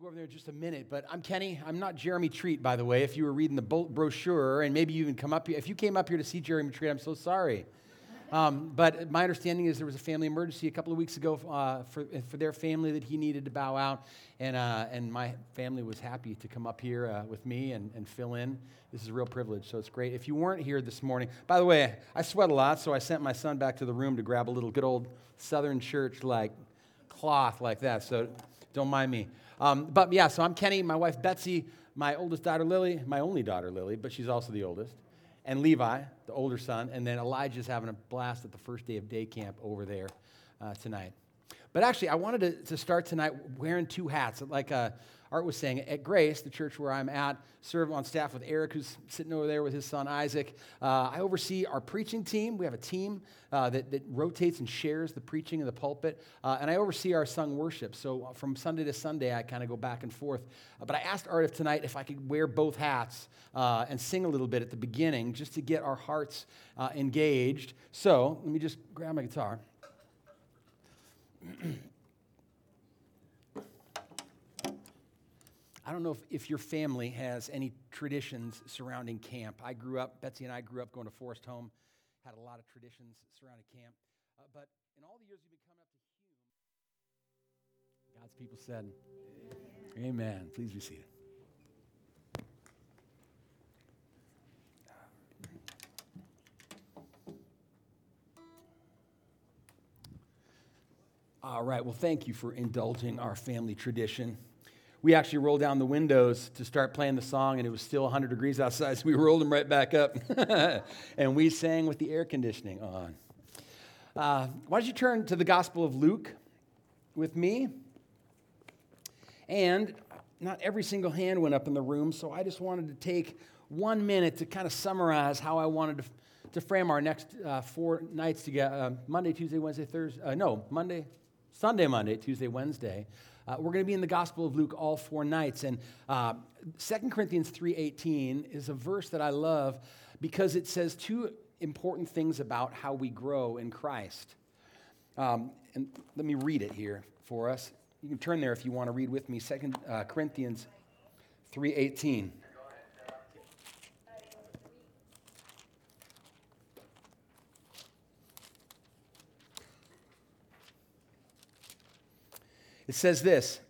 go over there in just a minute, but I'm Kenny. I'm not Jeremy Treat, by the way. If you were reading the brochure and maybe you even come up here, if you came up here to see Jeremy Treat, I'm so sorry. Um, but my understanding is there was a family emergency a couple of weeks ago uh, for, for their family that he needed to bow out. And, uh, and my family was happy to come up here uh, with me and, and fill in. This is a real privilege, so it's great. If you weren't here this morning, by the way, I sweat a lot, so I sent my son back to the room to grab a little good old Southern church like cloth like that. So don't mind me. Um, but yeah, so I'm Kenny, my wife Betsy, my oldest daughter Lily, my only daughter Lily, but she's also the oldest and Levi, the older son, and then Elijah's having a blast at the first day of day camp over there uh, tonight. But actually, I wanted to, to start tonight wearing two hats. Like uh, Art was saying, at Grace, the church where I'm at, serve on staff with Eric, who's sitting over there with his son Isaac. Uh, I oversee our preaching team. We have a team uh, that, that rotates and shares the preaching in the pulpit. Uh, and I oversee our sung worship. So uh, from Sunday to Sunday, I kind of go back and forth. Uh, but I asked Art if tonight if I could wear both hats uh, and sing a little bit at the beginning just to get our hearts engaged. So let me just grab my guitar. I don't know if, if your family has any traditions surrounding camp. I grew up, Betsy and I grew up going to Forest Home, had a lot of traditions surrounding camp. Uh, but in all the years we've been coming up to Hume, God's people said, Amen. Amen. Please be seated. All right, well, thank you for indulging our family tradition we actually rolled down the windows to start playing the song, and it was still 100 degrees outside, so we rolled them right back up. and we sang with the air conditioning on. Uh, why don't you turn to the Gospel of Luke with me? And not every single hand went up in the room, so I just wanted to take one minute to kind of summarize how I wanted to, to frame our next uh, four nights together uh, Monday, Tuesday, Wednesday, Thursday. Uh, no, Monday, Sunday, Monday, Tuesday, Wednesday. Uh, we're going to be in the Gospel of Luke all four nights, and uh, 2 Corinthians 3.18 is a verse that I love because it says two important things about how we grow in Christ. Um, and let me read it here for us. You can turn there if you want to read with me, 2 uh, Corinthians 3.18. It says this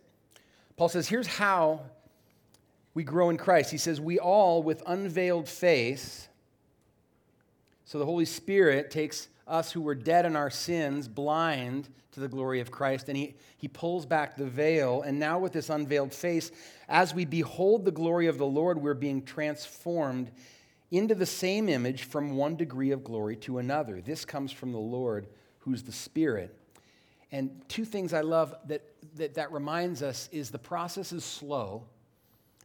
Paul says, Here's how we grow in Christ. He says, We all, with unveiled face, so the Holy Spirit takes us who were dead in our sins, blind to the glory of Christ, and he, he pulls back the veil. And now, with this unveiled face, as we behold the glory of the Lord, we're being transformed into the same image from one degree of glory to another. This comes from the Lord, who's the Spirit. And two things I love that that, that reminds us is the process is slow.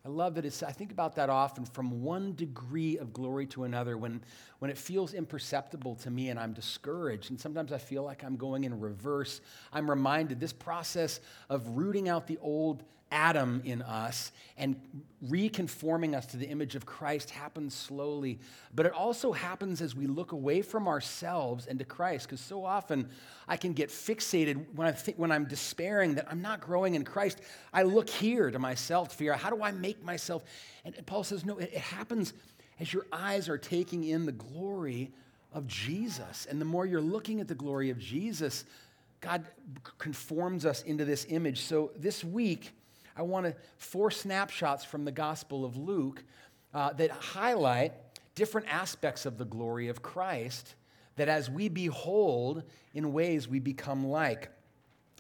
I love that it's, I think about that often from one degree of glory to another when, when it feels imperceptible to me and I'm discouraged. And sometimes I feel like I'm going in reverse. I'm reminded this process of rooting out the old Adam in us and reconforming us to the image of Christ happens slowly. But it also happens as we look away from ourselves and to Christ, because so often I can get fixated when, I think, when I'm despairing that I'm not growing in Christ. I look here to myself to figure out how do I make myself. And Paul says, no, it happens as your eyes are taking in the glory of Jesus. And the more you're looking at the glory of Jesus, God conforms us into this image. So this week, I want to four snapshots from the Gospel of Luke uh, that highlight different aspects of the glory of Christ that as we behold, in ways we become like.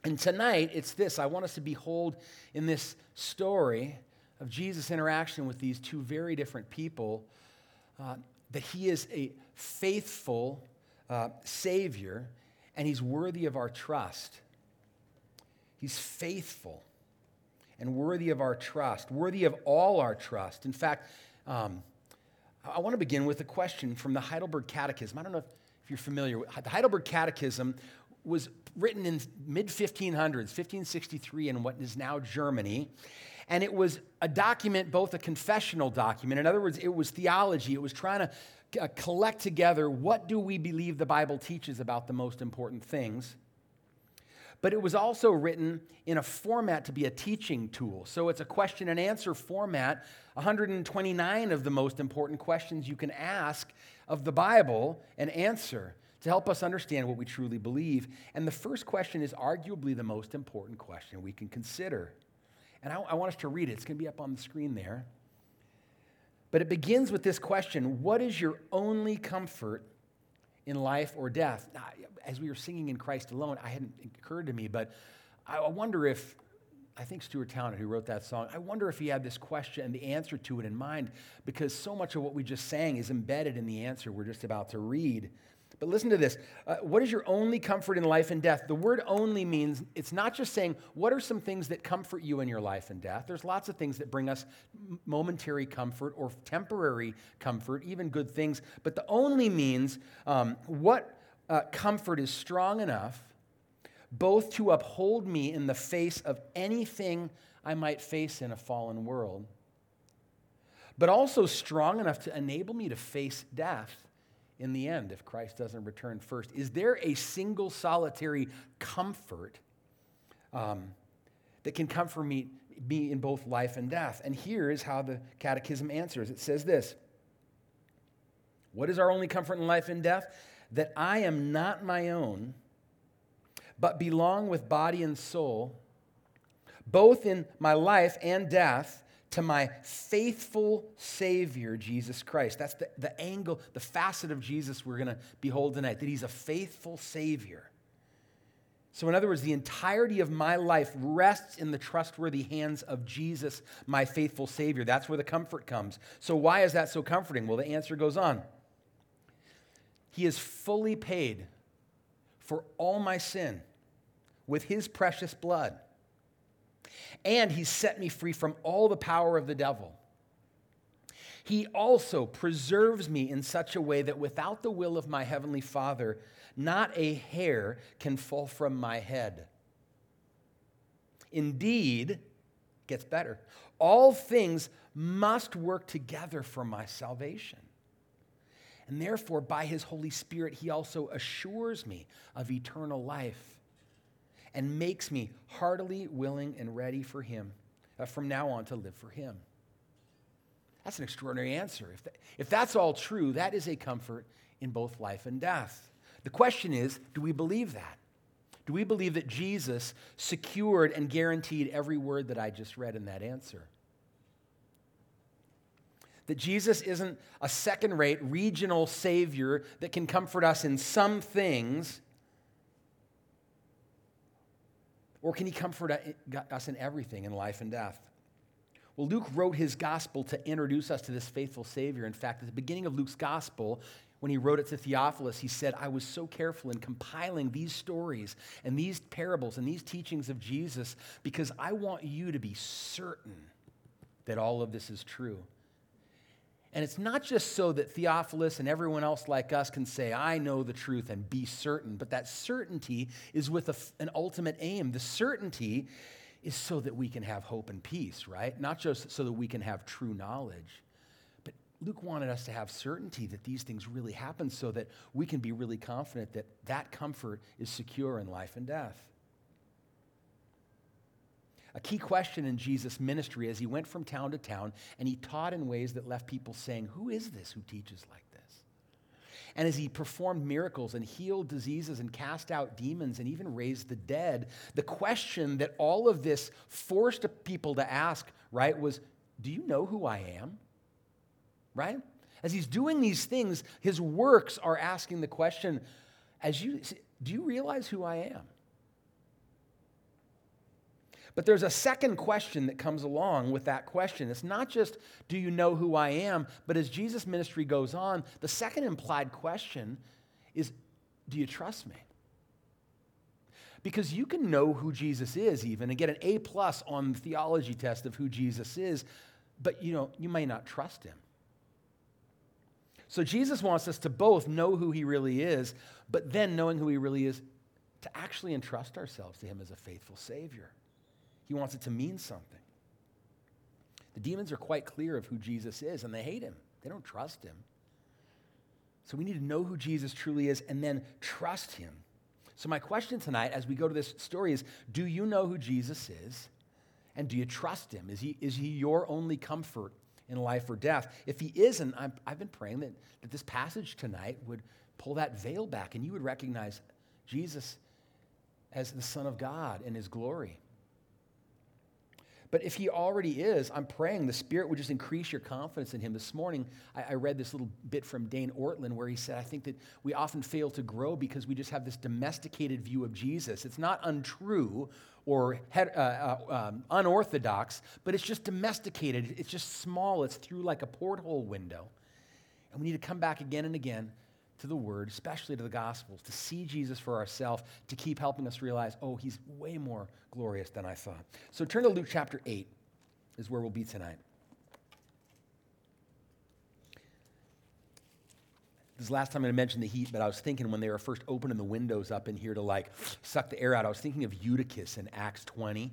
And tonight, it's this I want us to behold in this story of Jesus' interaction with these two very different people uh, that he is a faithful uh, Savior and he's worthy of our trust. He's faithful and worthy of our trust, worthy of all our trust. In fact, um, I want to begin with a question from the Heidelberg Catechism. I don't know if, if you're familiar with the Heidelberg Catechism was written in mid 1500s, 1563 in what is now Germany. And it was a document, both a confessional document. In other words, it was theology. It was trying to uh, collect together what do we believe the Bible teaches about the most important things but it was also written in a format to be a teaching tool. So it's a question and answer format. 129 of the most important questions you can ask of the Bible and answer to help us understand what we truly believe. And the first question is arguably the most important question we can consider. And I, I want us to read it. It's going to be up on the screen there. But it begins with this question What is your only comfort in life or death? Now, as we were singing in Christ alone, I hadn't occurred to me, but I wonder if, I think Stuart Townend, who wrote that song, I wonder if he had this question and the answer to it in mind, because so much of what we just sang is embedded in the answer we're just about to read. But listen to this. Uh, what is your only comfort in life and death? The word only means it's not just saying, what are some things that comfort you in your life and death? There's lots of things that bring us momentary comfort or temporary comfort, even good things. But the only means um, what uh, comfort is strong enough both to uphold me in the face of anything I might face in a fallen world, but also strong enough to enable me to face death in the end if Christ doesn't return first? Is there a single solitary comfort um, that can comfort me, me in both life and death? And here is how the Catechism answers it says this What is our only comfort in life and death? That I am not my own, but belong with body and soul, both in my life and death to my faithful Savior, Jesus Christ. That's the, the angle, the facet of Jesus we're going to behold tonight, that He's a faithful Savior. So, in other words, the entirety of my life rests in the trustworthy hands of Jesus, my faithful Savior. That's where the comfort comes. So, why is that so comforting? Well, the answer goes on. He is fully paid for all my sin with His precious blood and he set me free from all the power of the devil. He also preserves me in such a way that without the will of my heavenly Father, not a hair can fall from my head. Indeed, gets better. All things must work together for my salvation. And therefore, by his Holy Spirit, he also assures me of eternal life and makes me heartily willing and ready for Him uh, from now on to live for Him. That's an extraordinary answer. If, that, if that's all true, that is a comfort in both life and death. The question is do we believe that? Do we believe that Jesus secured and guaranteed every word that I just read in that answer? That Jesus isn't a second rate regional Savior that can comfort us in some things Or can he comfort uh, us in everything, in life and death? Well, Luke wrote his gospel to introduce us to this faithful Savior. In fact, at the beginning of Luke's gospel, when he wrote it to Theophilus, he said, I was so careful in compiling these stories and these parables and these teachings of Jesus because I want you to be certain that all of this is true. And it's not just so that Theophilus and everyone else like us can say, I know the truth and be certain, but that certainty is with a, an ultimate aim. The certainty is so that we can have hope and peace, right? Not just so that we can have true knowledge. But Luke wanted us to have certainty that these things really happen so that we can be really confident that that comfort is secure in life and death a key question in Jesus' ministry as he went from town to town and he taught in ways that left people saying, Who is this who teaches like this? And as he performed miracles and healed diseases and cast out demons and even raised the dead, the question that all of this forced people to ask, right, was Do you know who I am? Right? As he's doing these things, his works are asking the question, as you do you realize who I am? But there's a second question that comes along with that question. It's not just, do you know who I am? But as Jesus' ministry goes on, the second implied question is, do you trust me? Because you can know who Jesus is, even, and get an A plus on the theology test of who Jesus is, but you know, you may not trust him. So Jesus wants us to both know who he really is, but then knowing who he really is, to actually entrust ourselves to him as a faithful Savior. He wants it to mean something. The demons are quite clear of who Jesus is, and they hate him. They don't trust him. So we need to know who Jesus truly is and then trust him. So, my question tonight as we go to this story is Do you know who Jesus is? And do you trust him? Is he, is he your only comfort in life or death? If he isn't, i have been praying that, that this passage tonight would pull that veil back and you would recognize Jesus as the Son of God in his glory. But if he already is, I'm praying the Spirit would just increase your confidence in him. This morning, I, I, read this little bit from Dane Ortlund where he said, I think that we often fail to grow because we just have this domesticated view of Jesus. It's not untrue or uh, uh, um, unorthodox, but it's just domesticated. It's just small. It's through like a porthole window. And we need to come back again and again to the Word, especially to the Gospels, to see Jesus for ourselves, to keep helping us realize, oh, he's way more glorious than I thought. So turn to Luke chapter 8, is where we'll be tonight. This is the last time I mentioned the heat, but I was thinking when they were first opening the windows up in here to like suck the air out, I was thinking of Eutychus in Acts 20.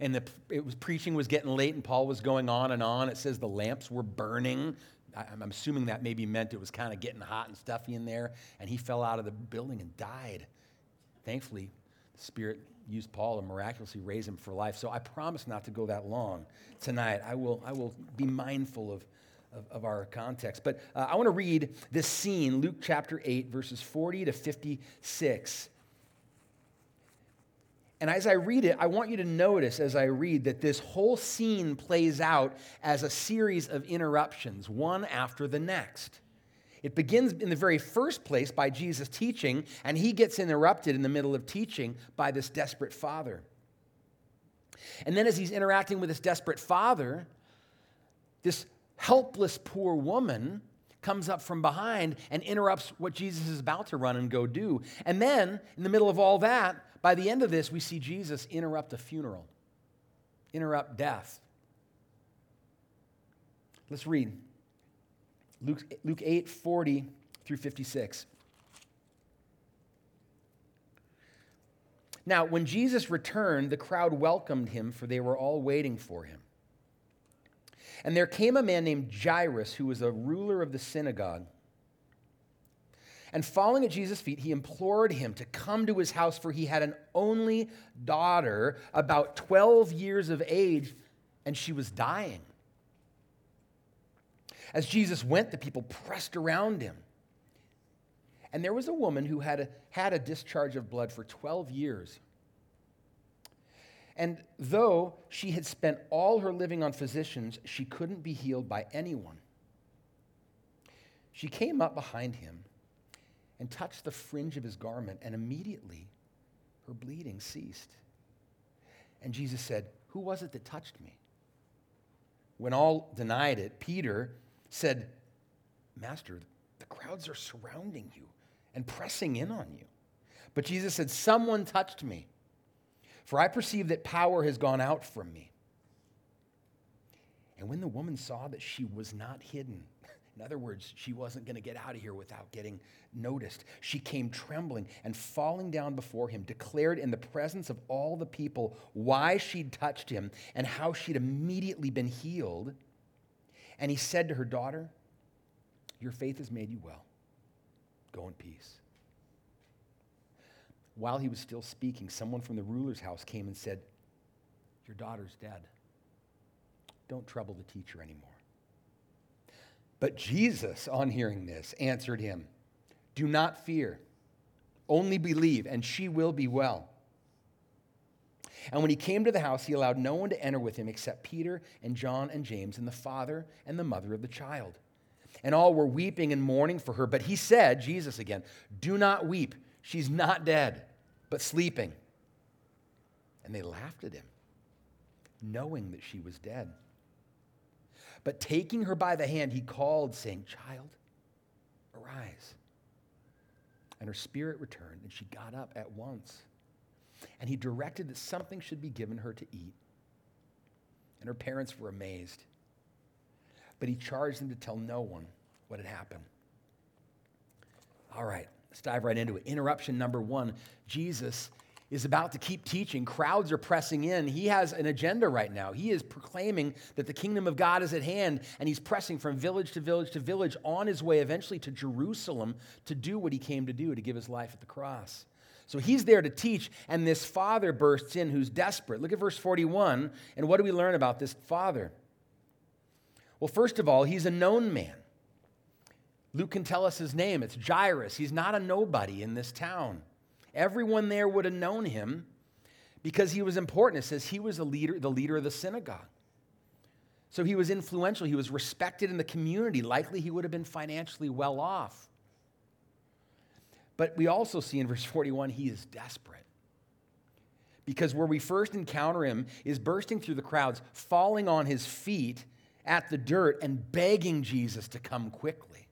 And the, it was preaching was getting late, and Paul was going on and on. It says the lamps were burning I'm assuming that maybe meant it was kind of getting hot and stuffy in there, and he fell out of the building and died. Thankfully, the Spirit used Paul and miraculously raised him for life. So I promise not to go that long tonight. I will, I will be mindful of, of, of our context. But uh, I want to read this scene, Luke chapter 8, verses 40 to 56. And as I read it, I want you to notice as I read that this whole scene plays out as a series of interruptions, one after the next. It begins in the very first place by Jesus teaching, and he gets interrupted in the middle of teaching by this desperate father. And then, as he's interacting with this desperate father, this helpless poor woman comes up from behind and interrupts what Jesus is about to run and go do. And then, in the middle of all that, by the end of this, we see Jesus interrupt a funeral, interrupt death. Let's read Luke, Luke 8 40 through 56. Now, when Jesus returned, the crowd welcomed him, for they were all waiting for him. And there came a man named Jairus, who was a ruler of the synagogue. And falling at Jesus' feet, he implored him to come to his house, for he had an only daughter, about 12 years of age, and she was dying. As Jesus went, the people pressed around him. And there was a woman who had a, had a discharge of blood for 12 years. And though she had spent all her living on physicians, she couldn't be healed by anyone. She came up behind him and touched the fringe of his garment, and immediately her bleeding ceased. And Jesus said, Who was it that touched me? When all denied it, Peter said, Master, the crowds are surrounding you and pressing in on you. But Jesus said, Someone touched me, for I perceive that power has gone out from me. And when the woman saw that she was not hidden, in other words, she wasn't going to get out of here without getting noticed. She came trembling and falling down before him, declared in the presence of all the people why she'd touched him and how she'd immediately been healed. And he said to her, Daughter, your faith has made you well. Go in peace. While he was still speaking, someone from the ruler's house came and said, Your daughter's dead. Don't trouble the teacher anymore. But Jesus, on hearing this, answered him, Do not fear, only believe, and she will be well. And when he came to the house, he allowed no one to enter with him except Peter and John and James and the father and the mother of the child. And all were weeping and mourning for her. But he said, Jesus again, Do not weep. She's not dead, but sleeping. And they laughed at him, knowing that she was dead. But taking her by the hand, he called, saying, Child, arise. And her spirit returned, and she got up at once. And he directed that something should be given her to eat. And her parents were amazed. But he charged them to tell no one what had happened. All right, let's dive right into it. Interruption number one Jesus is about to keep teaching. Crowds are pressing in. He has an agenda right now. He is proclaiming that the kingdom of God is at hand, and he's pressing from village to village to village on his way eventually to Jerusalem to do what he came to do, to give his life at the cross. So he's there to teach, and this father bursts in who's desperate. Look at verse 41, and what do we learn about this father? Well, first of all, he's a known man. Luke can tell us his name. It's Jairus. He's not a nobody in this town. Everyone there would have known him because he was important. It says he was the leader, the leader of the synagogue. So he was influential. He was respected in the community. Likely he would have been financially well off. But we also see in verse 41 he is desperate. Because where we first encounter him is bursting through the crowds, falling on his feet at the dirt, and begging Jesus to come quickly.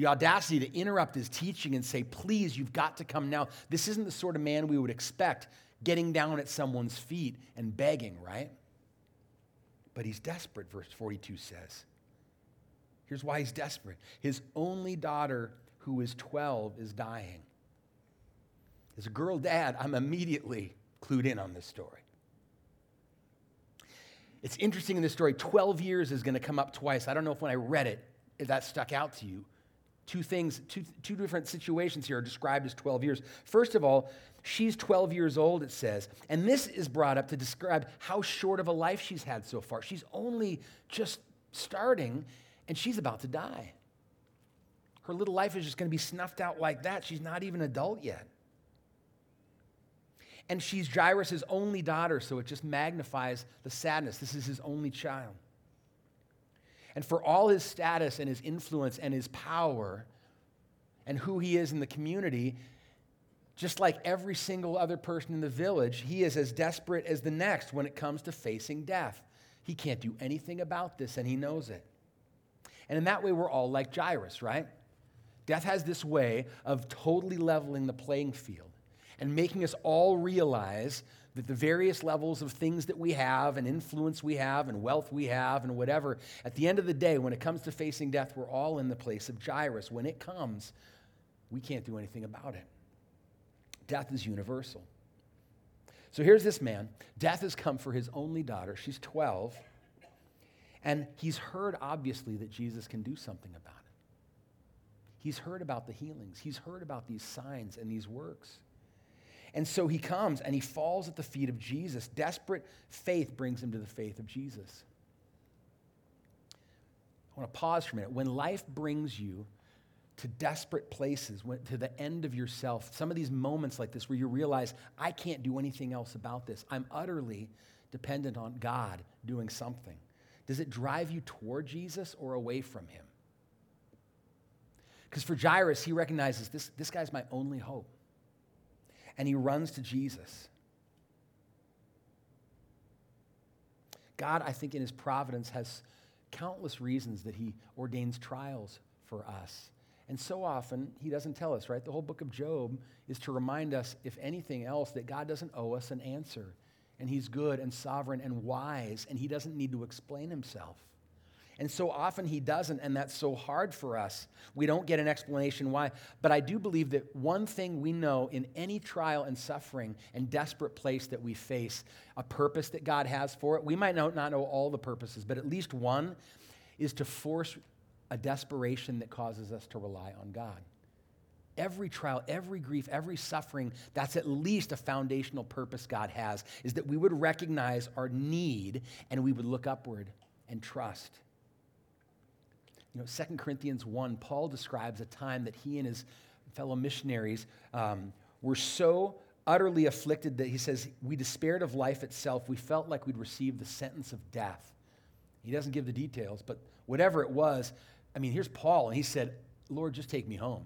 The audacity to interrupt his teaching and say, Please, you've got to come now. This isn't the sort of man we would expect getting down at someone's feet and begging, right? But he's desperate, verse 42 says. Here's why he's desperate. His only daughter who is 12 is dying. As a girl dad, I'm immediately clued in on this story. It's interesting in this story, 12 years is going to come up twice. I don't know if when I read it, if that stuck out to you. Two things, two, two different situations here are described as 12 years. First of all, she's 12 years old, it says. And this is brought up to describe how short of a life she's had so far. She's only just starting, and she's about to die. Her little life is just going to be snuffed out like that. She's not even adult yet. And she's Jairus' only daughter, so it just magnifies the sadness. This is his only child. And for all his status and his influence and his power and who he is in the community, just like every single other person in the village, he is as desperate as the next when it comes to facing death. He can't do anything about this, and he knows it. And in that way, we're all like Jairus, right? Death has this way of totally leveling the playing field and making us all realize that the various levels of things that we have and influence we have and wealth we have and whatever, at the end of the day, when it comes to facing death, we're all in the place of Jairus. When it comes, we can't do anything about it. Death is universal. So here's this man. Death has come for his only daughter. She's 12. And he's heard, obviously, that Jesus can do something about it. He's heard about the healings, he's heard about these signs and these works. And so he comes and he falls at the feet of Jesus. Desperate faith brings him to the faith of Jesus. I want to pause for a minute. When life brings you to desperate places, when, to the end of yourself, some of these moments like this where you realize, I can't do anything else about this, I'm utterly dependent on God doing something. Does it drive you toward Jesus or away from him? Because for Jairus, he recognizes this, this guy's my only hope. And he runs to Jesus. God, I think, in his providence, has countless reasons that he ordains trials for us. And so often, he doesn't tell us, right? The whole book of Job is to remind us, if anything else, that God doesn't owe us an answer. And he's good and sovereign and wise, and he doesn't need to explain himself. And so often he doesn't, and that's so hard for us. We don't get an explanation why. But I do believe that one thing we know in any trial and suffering and desperate place that we face, a purpose that God has for it, we might not know all the purposes, but at least one is to force a desperation that causes us to rely on God. Every trial, every grief, every suffering, that's at least a foundational purpose God has, is that we would recognize our need and we would look upward and trust. Know, 2 Corinthians 1, Paul describes a time that he and his fellow missionaries um, were so utterly afflicted that he says, We despaired of life itself. We felt like we'd received the sentence of death. He doesn't give the details, but whatever it was, I mean, here's Paul, and he said, Lord, just take me home.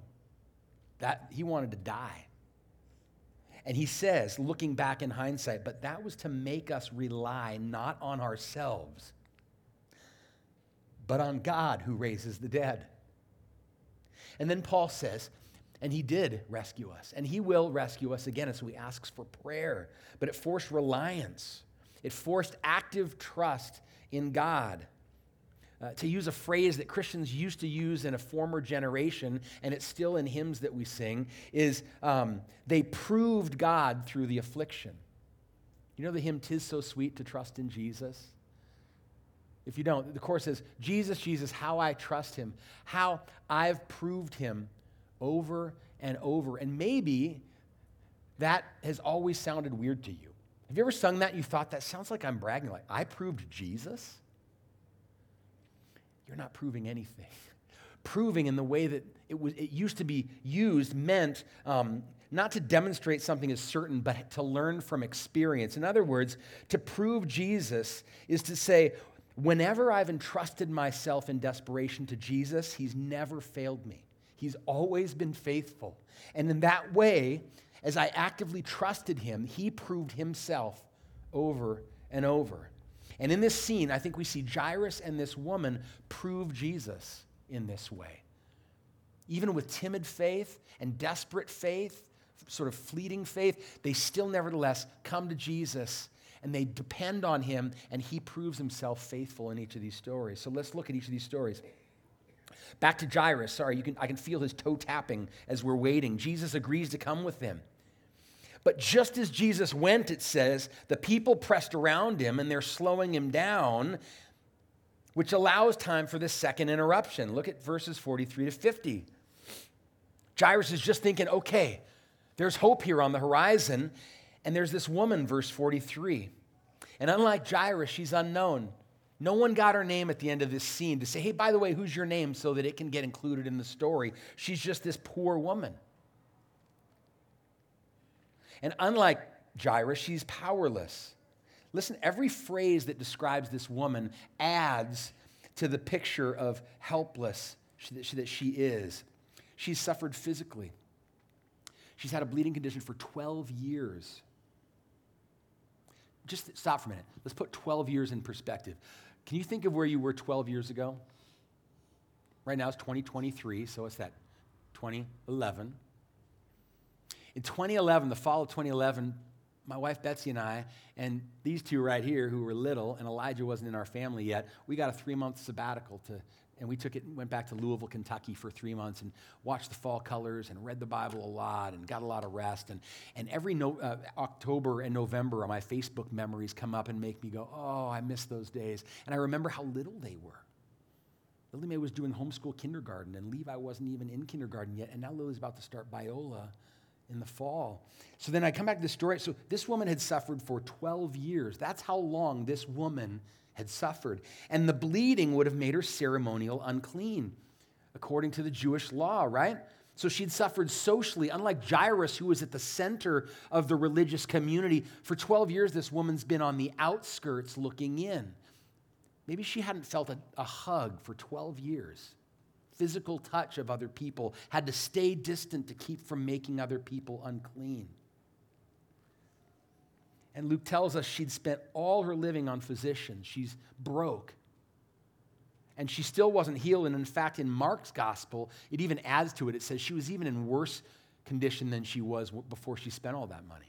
That, he wanted to die. And he says, looking back in hindsight, but that was to make us rely not on ourselves but on God who raises the dead. And then Paul says, and he did rescue us, and he will rescue us again. And so he asks for prayer, but it forced reliance, it forced active trust in God. Uh, to use a phrase that Christians used to use in a former generation, and it's still in hymns that we sing, is um, they proved God through the affliction. You know the hymn, Tis So Sweet to Trust in Jesus? If you don't, the chorus says, Jesus, Jesus, how I trust him, how I've proved him over and over. And maybe that has always sounded weird to you? Have you ever sung that you thought that sounds like I'm bragging? Like, I proved Jesus? You're not proving anything. proving in the way that it, was, it used to be used meant um, not to demonstrate something as certain, but to learn from experience. In other words, to prove Jesus is to say, whenever I've entrusted myself in desperation to Jesus, he's never failed me. He's always been faithful. And in that way, as I actively trusted him, he proved himself over and over. And in this scene, I think we see Jairus and this woman prove Jesus in this way. Even with timid faith and desperate faith, sort of fleeting faith, they still nevertheless come to Jesus and they depend on him, and he proves himself faithful in each of these stories. So let's look at each of these stories. Back to Jairus. Sorry, can, I can feel his toe tapping as we're waiting. Jesus agrees to come with them. But just as Jesus went, it says, the people pressed around him and they're slowing him down, which allows time for this second interruption. Look at verses 43 to 50. Jairus is just thinking, okay, there's hope here on the horizon. And there's this woman, verse 43. And unlike Jairus, she's unknown. No one got her name at the end of this scene to say, hey, by the way, who's your name so that it can get included in the story. She's just this poor woman. And unlike Jairus, she's powerless. Listen, every phrase that describes this woman adds to the picture of helpless that she is. She's suffered physically. She's had a bleeding condition for 12 years. Just stop for a minute. Let's put 12 years in perspective. Can you think of where you were 12 years ago? Right now it's 2023, so it's that 2011. In 2011, the fall of 2011, my wife Betsy and I, and these two right here who were little, and Elijah wasn't in our family yet, we got a three month sabbatical to and we took it and went back to Louisville, Kentucky for three months and watched the fall colors and read the Bible a lot and got a lot of rest. And, and every no, uh, October and November, my Facebook memories come up and make me go, oh, I miss those days. And I remember how little they were. Lily Mae was doing homeschool kindergarten, and Levi wasn't even in kindergarten yet. And now Lily's about to start Biola in the fall. So then I come back to the story. So this woman had suffered for 12 years. That's how long this woman had suffered. And the bleeding would have made her ceremonial unclean, according to the Jewish law, right? So she'd suffered socially, unlike Jairus, who was at the center of the religious community. For 12 years, this woman's been on the outskirts looking in. Maybe she hadn't felt a, a hug for 12 years. Physical touch of other people, had to stay distant to keep from making other people unclean. And Luke tells us she'd spent all her living on physicians. She's broke. And she still wasn't healed. And in fact, in Mark's gospel, it even adds to it. It says she was even in worse condition than she was before she spent all that money.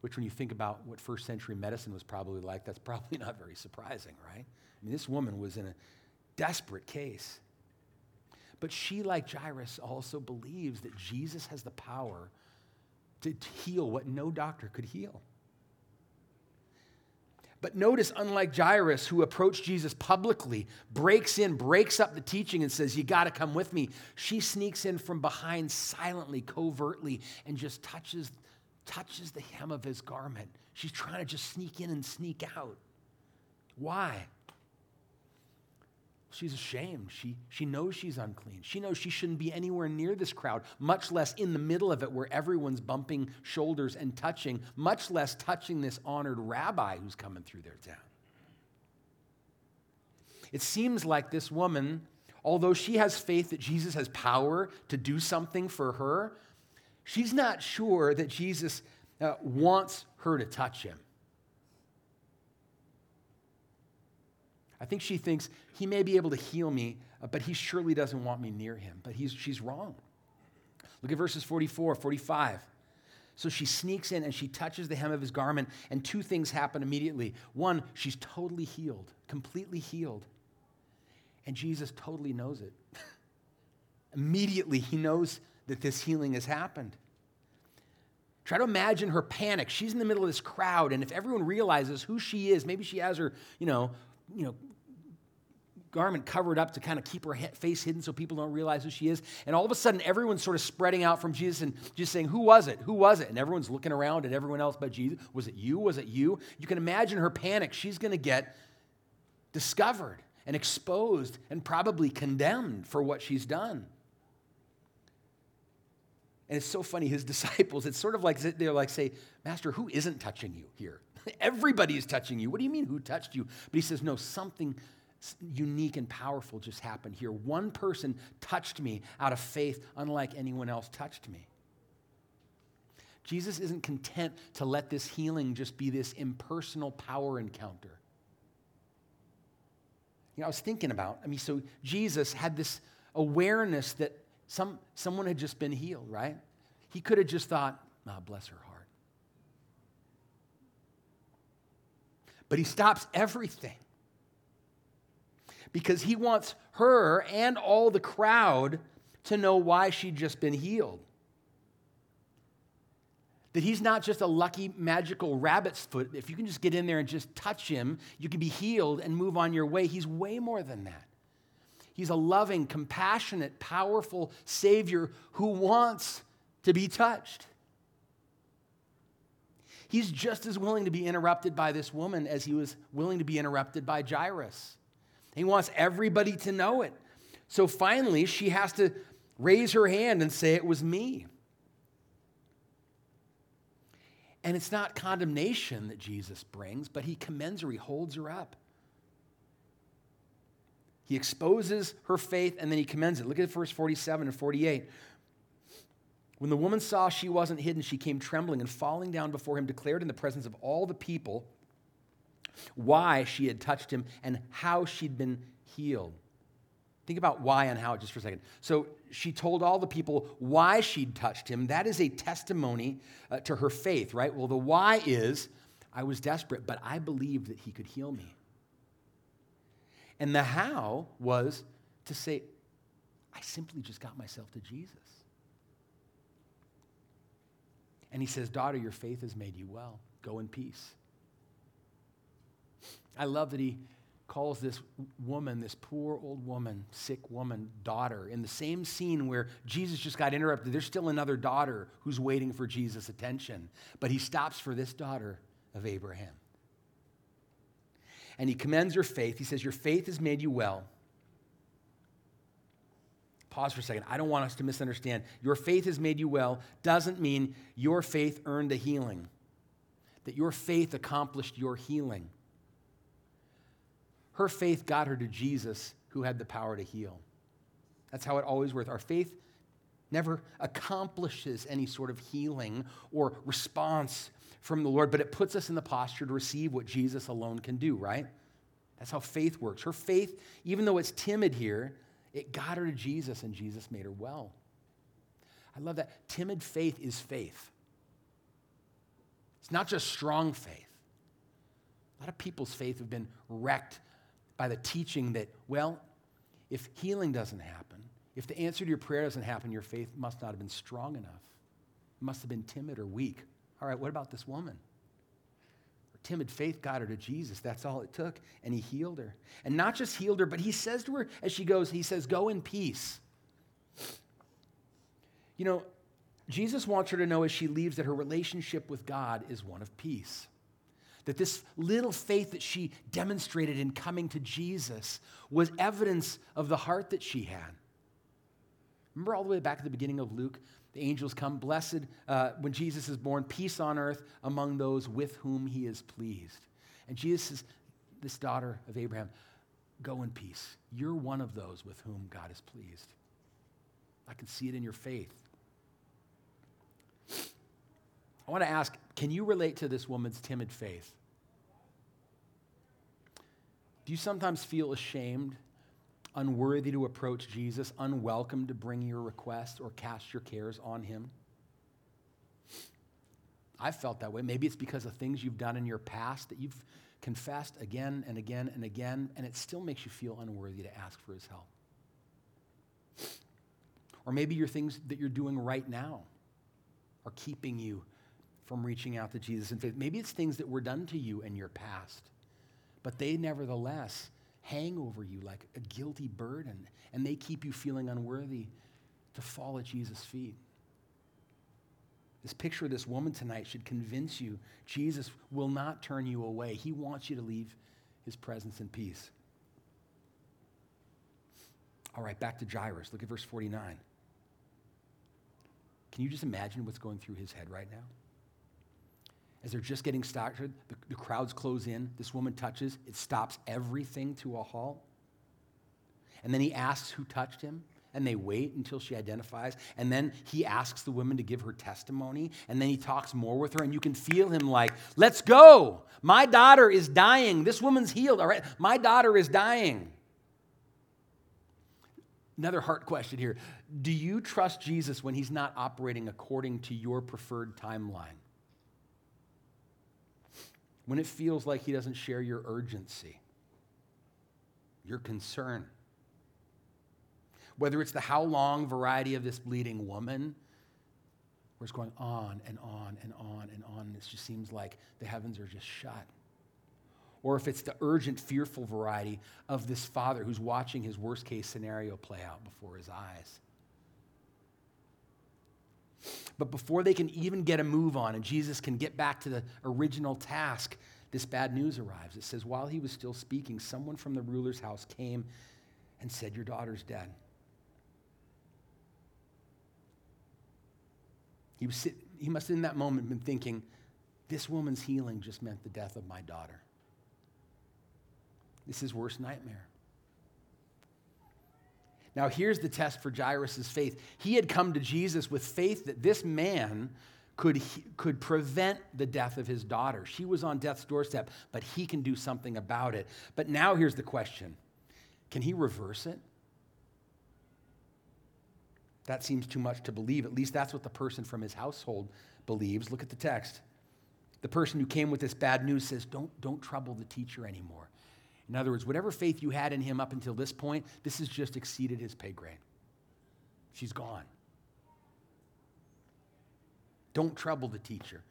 Which, when you think about what first century medicine was probably like, that's probably not very surprising, right? I mean, this woman was in a desperate case. But she, like Jairus, also believes that Jesus has the power to heal what no doctor could heal. But notice, unlike Jairus, who approached Jesus publicly, breaks in, breaks up the teaching, and says, You got to come with me, she sneaks in from behind silently, covertly, and just touches, touches the hem of his garment. She's trying to just sneak in and sneak out. Why? She's ashamed. She, she knows she's unclean. She knows she shouldn't be anywhere near this crowd, much less in the middle of it where everyone's bumping shoulders and touching, much less touching this honored rabbi who's coming through their town. It seems like this woman, although she has faith that Jesus has power to do something for her, she's not sure that Jesus uh, wants her to touch him. I think she thinks he may be able to heal me, uh, but he surely doesn't want me near him. But he's, she's wrong. Look at verses 44, 45. So she sneaks in and she touches the hem of his garment, and two things happen immediately. One, she's totally healed, completely healed. And Jesus totally knows it. immediately, he knows that this healing has happened. Try to imagine her panic. She's in the middle of this crowd, and if everyone realizes who she is, maybe she has her, you know, you know, garment covered up to kind of keep her face hidden so people don't realize who she is. And all of a sudden, everyone's sort of spreading out from Jesus and just saying, Who was it? Who was it? And everyone's looking around at everyone else but Jesus. Was it you? Was it you? You can imagine her panic. She's going to get discovered and exposed and probably condemned for what she's done. And it's so funny, his disciples, it's sort of like they're like, say, Master, who isn't touching you here? Everybody is touching you. What do you mean, who touched you? But he says, No, something unique and powerful just happened here. One person touched me out of faith, unlike anyone else touched me. Jesus isn't content to let this healing just be this impersonal power encounter. You know, I was thinking about, I mean, so Jesus had this awareness that some, someone had just been healed, right? He could have just thought, oh, bless her heart. But he stops everything because he wants her and all the crowd to know why she'd just been healed. That he's not just a lucky magical rabbit's foot. If you can just get in there and just touch him, you can be healed and move on your way. He's way more than that. He's a loving, compassionate, powerful Savior who wants to be touched. He's just as willing to be interrupted by this woman as he was willing to be interrupted by Jairus. He wants everybody to know it. So finally, she has to raise her hand and say, It was me. And it's not condemnation that Jesus brings, but he commends her, he holds her up. He exposes her faith and then he commends it. Look at verse 47 and 48. When the woman saw she wasn't hidden, she came trembling and falling down before him, declared in the presence of all the people why she had touched him and how she'd been healed. Think about why and how just for a second. So she told all the people why she'd touched him. That is a testimony uh, to her faith, right? Well, the why is I was desperate, but I believed that he could heal me. And the how was to say, I simply just got myself to Jesus. And he says, Daughter, your faith has made you well. Go in peace. I love that he calls this woman, this poor old woman, sick woman, daughter. In the same scene where Jesus just got interrupted, there's still another daughter who's waiting for Jesus' attention. But he stops for this daughter of Abraham and he commends her faith. He says, Your faith has made you well. Pause for a second. I don't want us to misunderstand. Your faith has made you well doesn't mean your faith earned a healing, that your faith accomplished your healing. Her faith got her to Jesus, who had the power to heal. That's how it always works. Our faith never accomplishes any sort of healing or response from the Lord, but it puts us in the posture to receive what Jesus alone can do, right? That's how faith works. Her faith, even though it's timid here, it got her to Jesus and Jesus made her well. I love that. Timid faith is faith. It's not just strong faith. A lot of people's faith have been wrecked by the teaching that, well, if healing doesn't happen, if the answer to your prayer doesn't happen, your faith must not have been strong enough. It must have been timid or weak. All right, what about this woman? Her timid faith got her to Jesus. That's all it took. And he healed her. And not just healed her, but he says to her as she goes, he says, Go in peace. You know, Jesus wants her to know as she leaves that her relationship with God is one of peace. That this little faith that she demonstrated in coming to Jesus was evidence of the heart that she had. Remember all the way back at the beginning of Luke? The angels come, blessed uh, when Jesus is born, peace on earth among those with whom he is pleased. And Jesus says, This daughter of Abraham, go in peace. You're one of those with whom God is pleased. I can see it in your faith. I want to ask can you relate to this woman's timid faith? Do you sometimes feel ashamed unworthy to approach Jesus, unwelcome to bring your request or cast your cares on him? I've felt that way. Maybe it's because of things you've done in your past that you've confessed again and again and again, and it still makes you feel unworthy to ask for his help. Or maybe your things that you're doing right now are keeping you from reaching out to Jesus in faith. Maybe it's things that were done to you in your past, but they nevertheless hang over you like a guilty burden, and they keep you feeling unworthy to fall at Jesus' feet. This picture of this woman tonight should convince you Jesus will not turn you away. He wants you to leave his presence in peace. All right, back to Jairus. Look at verse 49. Can you just imagine what's going through his head right now? As they're just getting started, the, the crowds close in. This woman touches, it stops everything to a halt. And then he asks who touched him and they wait until she identifies. And then he asks the woman to give her testimony. And then he talks more with her. And you can feel him like, let's go. My daughter is dying. This woman's healed. All right. My daughter is dying. Another heart question here Do you trust Jesus when he's not operating according to your preferred timeline? When it feels like he doesn't share your urgency, your concern? Whether it's the how long variety of this bleeding woman, where it's going on and on and on and on, and it just seems like the heavens are just shut or if it's the urgent, fearful variety of this father who's watching his worst case scenario play out before his eyes. But before they can even get a move on and Jesus can get back to the original task, this bad news arrives. It says, While he was still speaking, someone from the ruler's house came and said, Your daughter's dead. He, was, he must in that moment been thinking, This woman's healing just meant the death of my daughter. This is worst nightmare. Now, here's the test for Jairus' faith. He had come to Jesus with faith that this man could, could prevent the death of his daughter. She was on death's doorstep, but he can do something about it. But now here's the question can he reverse it? That seems too much to believe. At least that's what the person from his household believes. Look at the text. The person who came with this bad news says, Don't, don't trouble the teacher anymore. In other words, whatever faith you had in him up until this point, this has just exceeded his pay grade. She's gone. Don't trouble the teacher.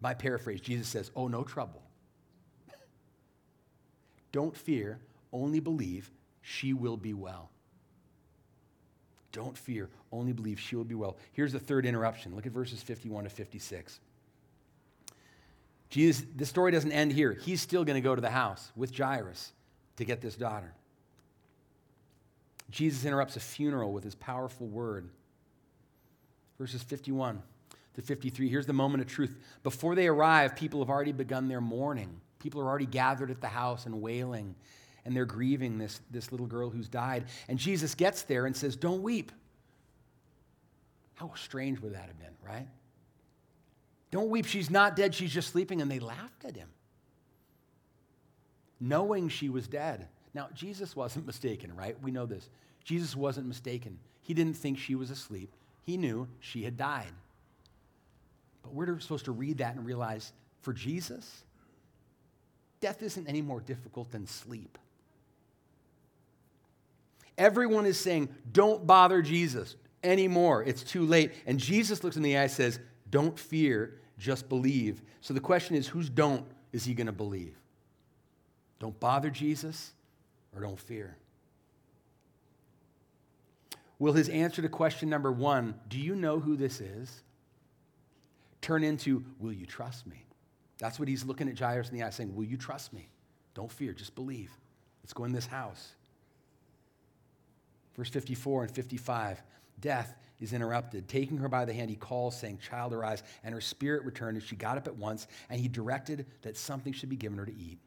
My paraphrase, Jesus says, Oh, no trouble. Don't fear, only believe she will be well. Don't fear, only believe she will be well. Here's the third interruption. Look at verses 51 to 56. Jesus, the story doesn't end here. He's still going to go to the house with Jairus to get this daughter. Jesus interrupts a funeral with his powerful word. Verses 51 to 53. Here's the moment of truth. Before they arrive, people have already begun their mourning. People are already gathered at the house and wailing, and they're grieving this, this little girl who's died. And Jesus gets there and says, Don't weep. How strange would that have been, right? Don't weep. She's not dead. She's just sleeping. And they laughed at him knowing she was dead. Now, Jesus wasn't mistaken, right? We know this. Jesus wasn't mistaken. He didn't think she was asleep, he knew she had died. But we're supposed to read that and realize for Jesus, death isn't any more difficult than sleep. Everyone is saying, don't bother Jesus anymore. It's too late. And Jesus looks in the eye and says, don't fear, just believe. So the question is, whose don't is he going to believe? Don't bother Jesus or don't fear. Will his answer to question number one, do you know who this is, turn into, will you trust me? That's what he's looking at Jairus in the eye, saying, Will you trust me? Don't fear, just believe. Let's go in this house. Verse 54 and 55 death is interrupted. Taking her by the hand, he calls, saying, Child, arise. And her spirit returned, and she got up at once, and he directed that something should be given her to eat.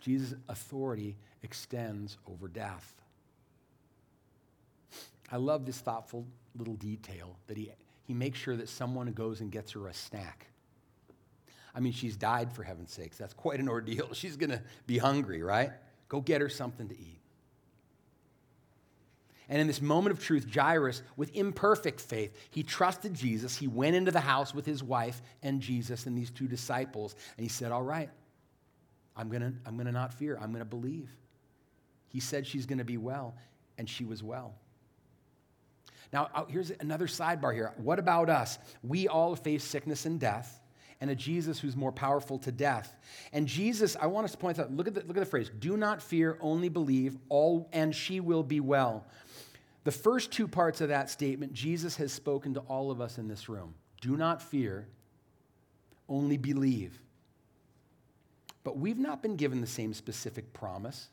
Jesus' authority extends over death. I love this thoughtful little detail that he, he makes sure that someone goes and gets her a snack. I mean, she's died for heaven's sakes. That's quite an ordeal. She's going to be hungry, right? Go get her something to eat. And in this moment of truth, Jairus, with imperfect faith, he trusted Jesus. He went into the house with his wife and Jesus and these two disciples, and he said, All right, I'm going to I'm to not fear. I'm going to believe. He said she's going to be well, and she was well. Now, uh, here's another sidebar here. What about us? We all face sickness and death, and a Jesus who's more powerful to death. And Jesus, I want us to point out, look at the, look at the phrase, do not fear, only believe, all and she will be well. The first two parts of that statement, Jesus has spoken to all of us in this room. Do not fear, only believe. But we've not been given the same specific promise,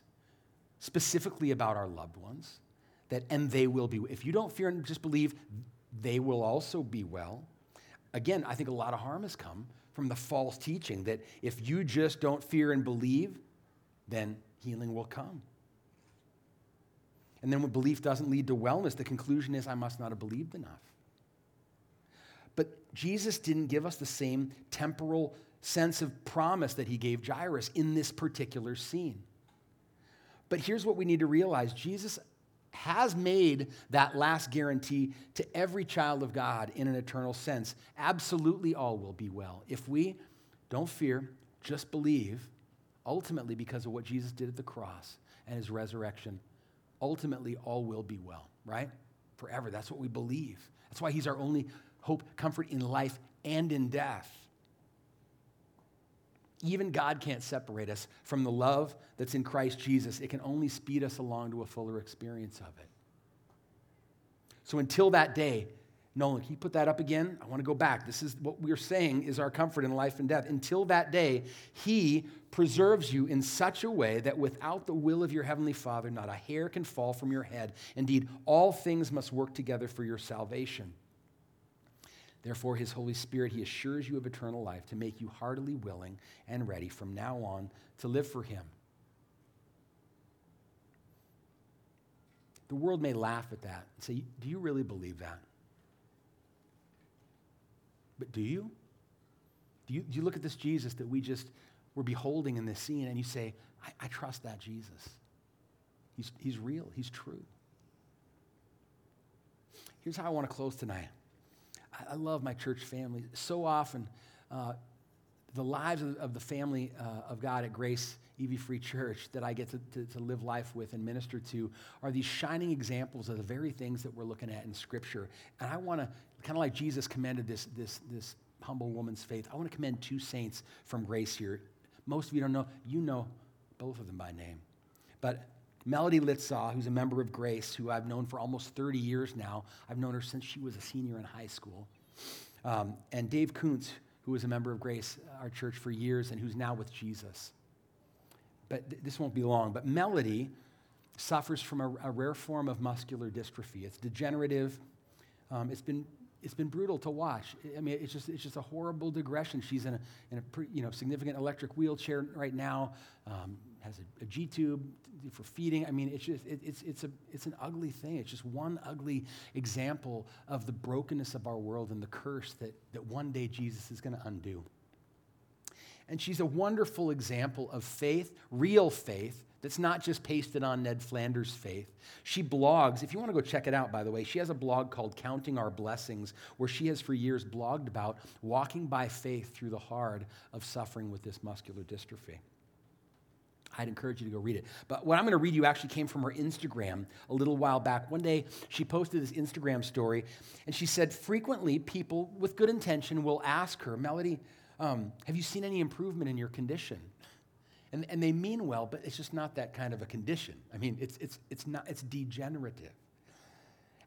specifically about our loved ones, that and they will be. If you don't fear and just believe, they will also be well. Again, I think a lot of harm has come from the false teaching that if you just don't fear and believe, then healing will come. And then when belief doesn't lead to wellness, the conclusion is I must not have believed enough. But Jesus didn't give us the same temporal sense of promise that he gave Jairus in this particular scene. But here's what we need to realize Jesus has made that last guarantee to every child of God in an eternal sense. Absolutely all will be well. If we don't fear, just believe, ultimately because of what Jesus did at the cross and his resurrection, ultimately all will be well, right? Forever. That's what we believe. That's why he's our only hope, comfort in life and in death. Even God can't separate us from the love that's in Christ Jesus. It can only speed us along to a fuller experience of it. So until that day, Nolan, can you put that up again? I want to go back. This is what we're saying is our comfort in life and death. Until that day, He preserves you in such a way that without the will of your Heavenly Father, not a hair can fall from your head. Indeed, all things must work together for your salvation. Therefore, his Holy Spirit, he assures you of eternal life to make you heartily willing and ready from now on to live for him. The world may laugh at that and say, Do you really believe that? But do you? Do you, do you look at this Jesus that we just were beholding in this scene and you say, I, I trust that Jesus? He's, he's real, he's true. Here's how I want to close tonight. I love my church family. So often, uh, the lives of, of the family uh, of God at Grace EV Free Church that I get to, to, to, live life with and minister to are these shining examples of the very things that we're looking at in Scripture. And I want to, kind of like Jesus commended this, this, this humble woman's faith, I want to commend two saints from Grace here. Most of you don't know, you know both of them by name. But Melody Litsaw, who's a member of Grace, who I've known for almost 30 years now. I've known her since she was a senior in high school. Um, and Dave Kuntz, who was a member of Grace, our church, for years and who's now with Jesus. But th- this won't be long. But Melody suffers from a, a rare form of muscular dystrophy. It's degenerative. Um, it's been it's been brutal to watch. I mean, it's just, it's just a horrible digression. She's in a, in a pre, you know, significant electric wheelchair right now, um, has a, a G tube for feeding. I mean, it's just, it, it's, it's, a, it's an ugly thing. It's just one ugly example of the brokenness of our world and the curse that, that one day Jesus is going to undo. And she's a wonderful example of faith, real faith, that's not just pasted on Ned Flanders' faith. She blogs. If you want to go check it out, by the way, she has a blog called Counting Our Blessings, where she has for years blogged about walking by faith through the hard of suffering with this muscular dystrophy. I'd encourage you to go read it. But what I'm going to read you actually came from her Instagram a little while back. One day, she posted this Instagram story, and she said, Frequently, people with good intention will ask her, Melody, um, have you seen any improvement in your condition? And, and they mean well, but it's just not that kind of a condition. I mean, it's, it's, it's, not, it's degenerative.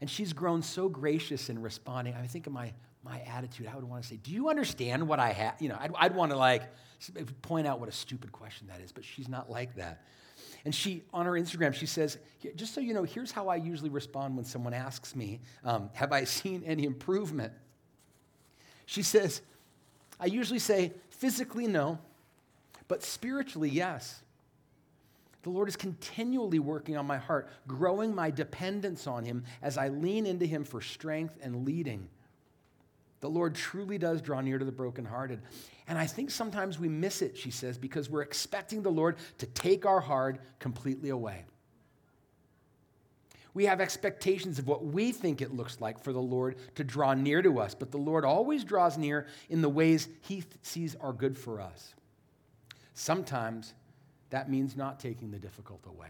And she's grown so gracious in responding. I think of my, my attitude, I would want to say, Do you understand what I have? You know, I'd, I'd want to like point out what a stupid question that is, but she's not like that. And she, on her Instagram, she says, Just so you know, here's how I usually respond when someone asks me, um, Have I seen any improvement? She says, I usually say, Physically, no. But spiritually, yes. The Lord is continually working on my heart, growing my dependence on Him as I lean into Him for strength and leading. The Lord truly does draw near to the brokenhearted. And I think sometimes we miss it, she says, because we're expecting the Lord to take our heart completely away. We have expectations of what we think it looks like for the Lord to draw near to us, but the Lord always draws near in the ways He sees are good for us. Sometimes that means not taking the difficult away,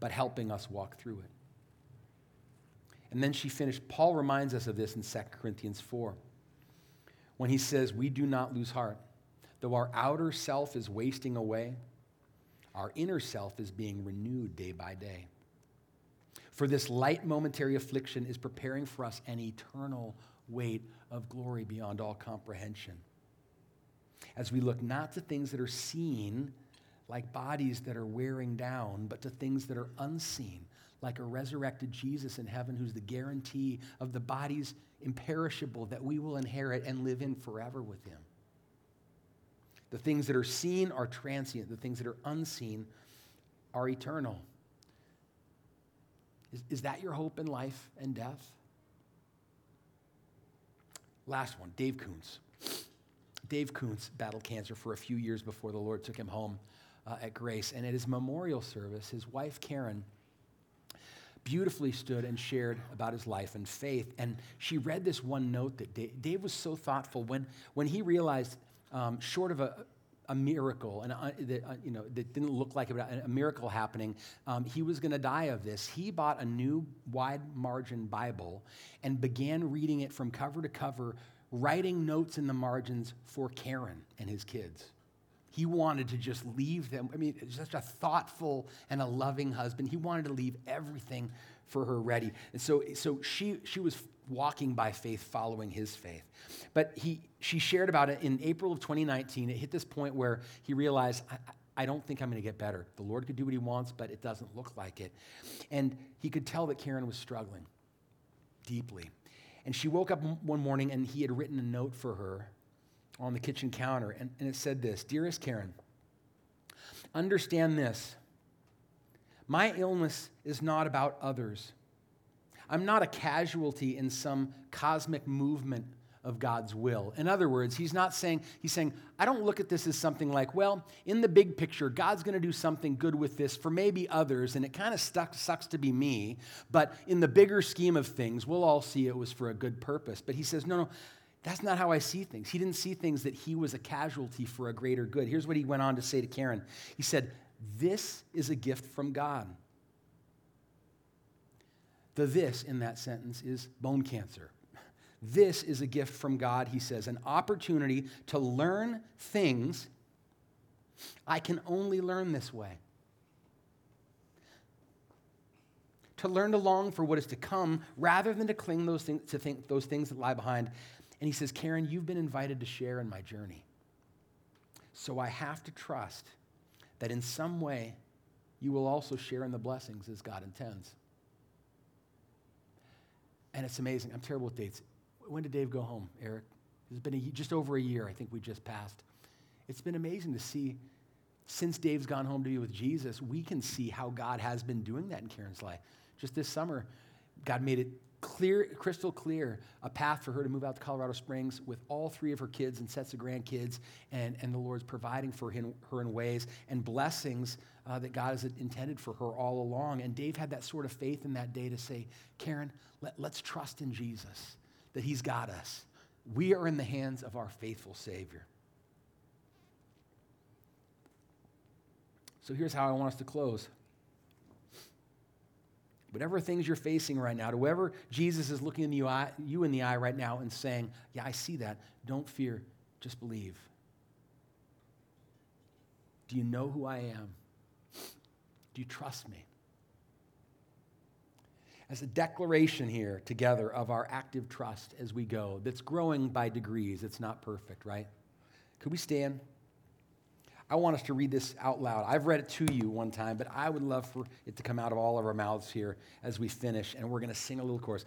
but helping us walk through it. And then she finished, Paul reminds us of this in 2 Corinthians 4. when he says, We do not lose heart. Though our outer self is wasting away, our inner self is being renewed day by day. For this light momentary affliction is preparing for us an eternal weight of glory beyond all comprehension. As we look not to things that are seen, like bodies that are wearing down, but to things that are unseen, like a resurrected Jesus in heaven who's the guarantee of the bodies imperishable that we will inherit and live in forever with him. The things that are seen are transient, the things that are unseen are eternal. Is, is that your hope in life and death? Last one, Dave Koontz. Dave Koontz battled cancer for a few years before the Lord took him home uh, at Grace. And at his memorial service, his wife, Karen, beautifully stood and shared about his life and faith. And she read this one note that Dave, Dave was so thoughtful when, when he realized, um, short of a, a miracle, and uh, that, uh, you know, that didn't look like a, a miracle happening. Um, he was going to die of this. He bought a new wide margin Bible and began reading it from cover to cover, writing notes in the margins for Karen and his kids. He wanted to just leave them. I mean, such a thoughtful and a loving husband. He wanted to leave everything for her ready. And so, so she, she was walking by faith, following his faith. But he, she shared about it in April of 2019. It hit this point where he realized, I, I don't think I'm going to get better. The Lord could do what he wants, but it doesn't look like it. And he could tell that Karen was struggling deeply. And she woke up one morning and he had written a note for her on the kitchen counter. And, and it said this Dearest Karen, understand this. My illness is not about others. I'm not a casualty in some cosmic movement of God's will. In other words, he's not saying, he's saying, I don't look at this as something like, well, in the big picture, God's going to do something good with this for maybe others, and it kind of sucks to be me, but in the bigger scheme of things, we'll all see it was for a good purpose. But he says, no, no, that's not how I see things. He didn't see things that he was a casualty for a greater good. Here's what he went on to say to Karen He said, This is a gift from God. The this in that sentence is bone cancer. This is a gift from God, he says, an opportunity to learn things I can only learn this way. To learn to long for what is to come rather than to cling those things, to think those things that lie behind. And he says, Karen, you've been invited to share in my journey. So I have to trust that in some way you will also share in the blessings as God intends. And it's amazing. I'm terrible with dates. When did Dave go home, Eric? It's been a, just over a year, I think we just passed. It's been amazing to see, since Dave's gone home to be with Jesus, we can see how God has been doing that in Karen's life. Just this summer, God made it clear, crystal clear, a path for her to move out to Colorado Springs with all three of her kids and sets of grandkids, and, and the Lord's providing for him, her in ways and blessings uh, that God has intended for her all along. And Dave had that sort of faith in that day to say, Karen, let, let's trust in Jesus, that He's got us. We are in the hands of our faithful Savior. So here's how I want us to close. Whatever things you're facing right now, to whoever Jesus is looking in eye, you in the eye right now and saying, Yeah, I see that. Don't fear, just believe. Do you know who I am? Do you trust me? As a declaration here together of our active trust as we go, that's growing by degrees. It's not perfect, right? Could we stand? I want us to read this out loud. I've read it to you one time, but I would love for it to come out of all of our mouths here as we finish, and we're going to sing a little chorus.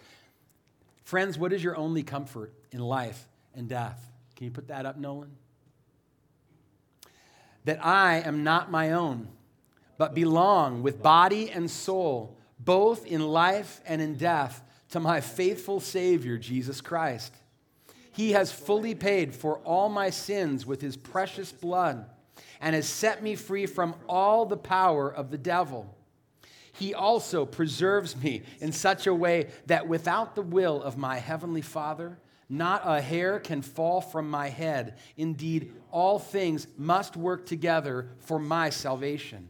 Friends, what is your only comfort in life and death? Can you put that up, Nolan? That I am not my own, but belong with body and soul, both in life and in death, to my faithful Savior, Jesus Christ. He has fully paid for all my sins with his precious blood and has set me free from all the power of the devil. He also preserves me in such a way that without the will of my heavenly Father, not a hair can fall from my head. Indeed, all things must work together for my salvation.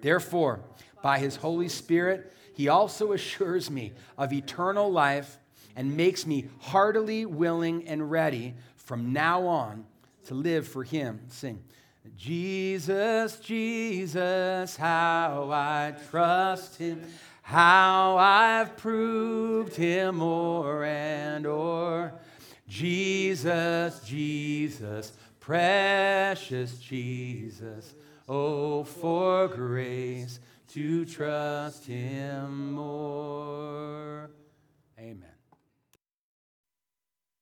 Therefore, by his Holy Spirit, he also assures me of eternal life and makes me heartily willing and ready from now on to live for him. Sing. Jesus, Jesus, how I trust him, how I've proved him o'er and o'er. Jesus, Jesus, precious Jesus, oh, for grace to trust Him more. Amen.